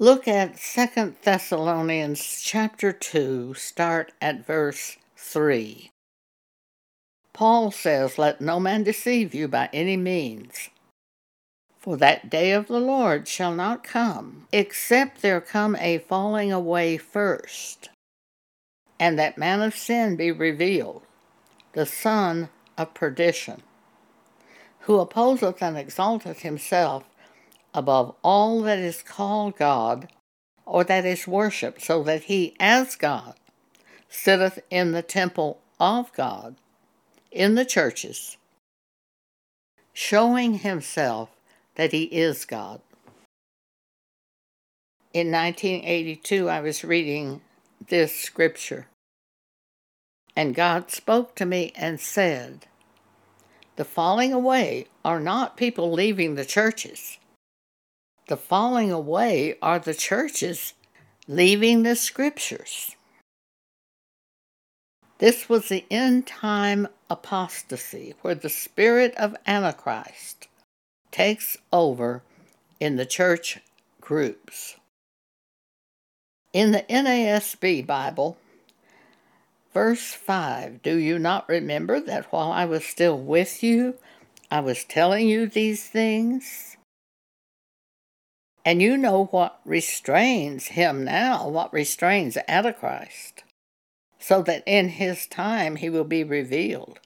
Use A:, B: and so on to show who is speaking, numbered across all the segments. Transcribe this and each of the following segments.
A: Look at 2 Thessalonians chapter 2, start at verse 3. Paul says, Let no man deceive you by any means. For that day of the Lord shall not come, except there come a falling away first, and that man of sin be revealed, the son of perdition, who opposeth and exalteth himself above all that is called God or that is worshipped, so that he, as God, sitteth in the temple of God, in the churches, showing himself that he is God. In 1982, I was reading this scripture, and God spoke to me and said, The falling away are not people leaving the churches. The falling away are the churches leaving the scriptures. This was the end time apostasy where the spirit of Antichrist takes over in the church groups. In the NASB Bible, verse 5 Do you not remember that while I was still with you, I was telling you these things? And you know what restrains him now, what restrains Antichrist, so that in his time he will be revealed.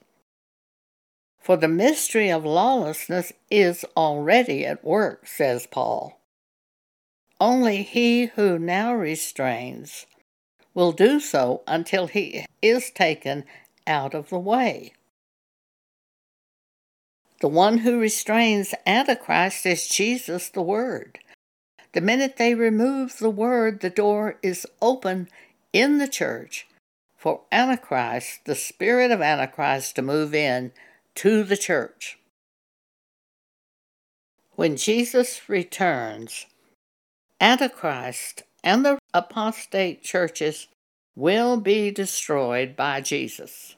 A: For the mystery of lawlessness is already at work, says Paul. Only he who now restrains will do so until he is taken out of the way. The one who restrains Antichrist is Jesus the Word. The minute they remove the Word, the door is open in the church for Antichrist, the spirit of Antichrist, to move in to the church. When Jesus returns, Antichrist and the apostate churches will be destroyed by Jesus.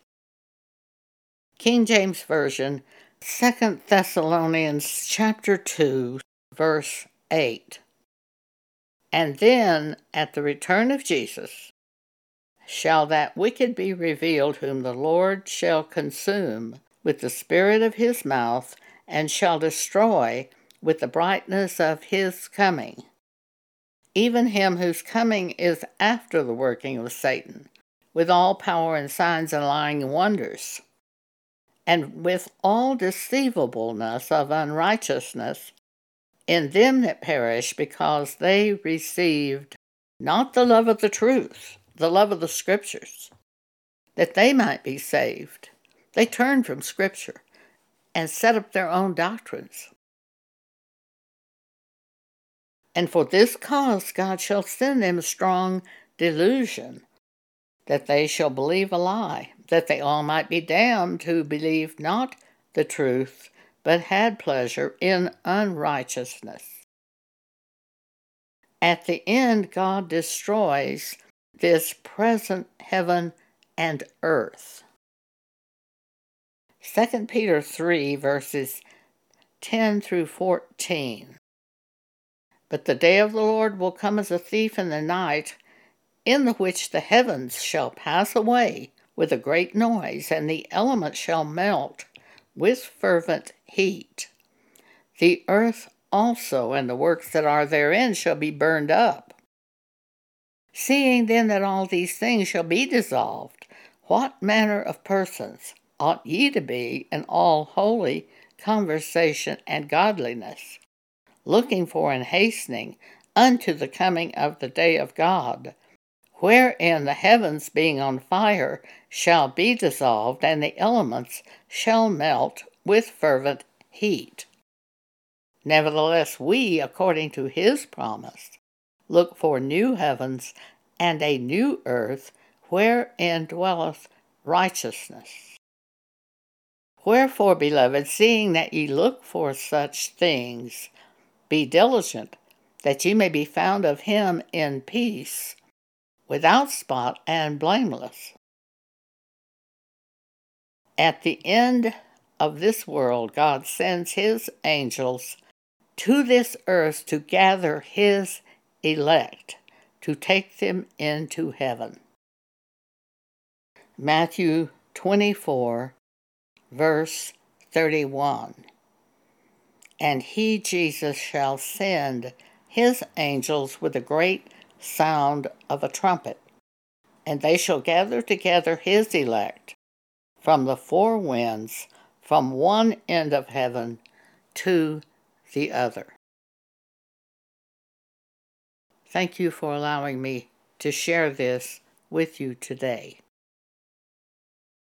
A: King James Version, 2 Thessalonians chapter 2, verse 8. And then, at the return of Jesus, shall that wicked be revealed whom the Lord shall consume with the spirit of his mouth, and shall destroy with the brightness of his coming. Even him whose coming is after the working of Satan, with all power and signs and lying wonders, and with all deceivableness of unrighteousness in them that perish, because they received not the love of the truth, the love of the Scriptures, that they might be saved. They turned from Scripture and set up their own doctrines. And for this cause God shall send them strong delusion, that they shall believe a lie, that they all might be damned who believed not the truth, but had pleasure in unrighteousness. At the end, God destroys this present heaven and earth. 2 Peter 3, verses 10 through 14. But the day of the Lord will come as a thief in the night, in the which the heavens shall pass away with a great noise, and the elements shall melt with fervent heat. The earth also and the works that are therein shall be burned up. Seeing then that all these things shall be dissolved, what manner of persons ought ye to be in all holy conversation and godliness, looking for and hastening unto the coming of the day of God, wherein the heavens being on fire shall be dissolved, and the elements shall melt with fervent heat. Nevertheless, we, according to his promise, look for new heavens and a new earth wherein dwelleth righteousness. Wherefore, beloved, seeing that ye look for such things, be diligent that ye may be found of him in peace, without spot and blameless. At the end of this world, God sends his angels to this earth to gather his elect to take them into heaven. Matthew 24, verse 31. And he, Jesus, shall send his angels with a great sound of a trumpet, and they shall gather together his elect from the four winds, from one end of heaven to the other. Thank you for allowing me to share this with you today.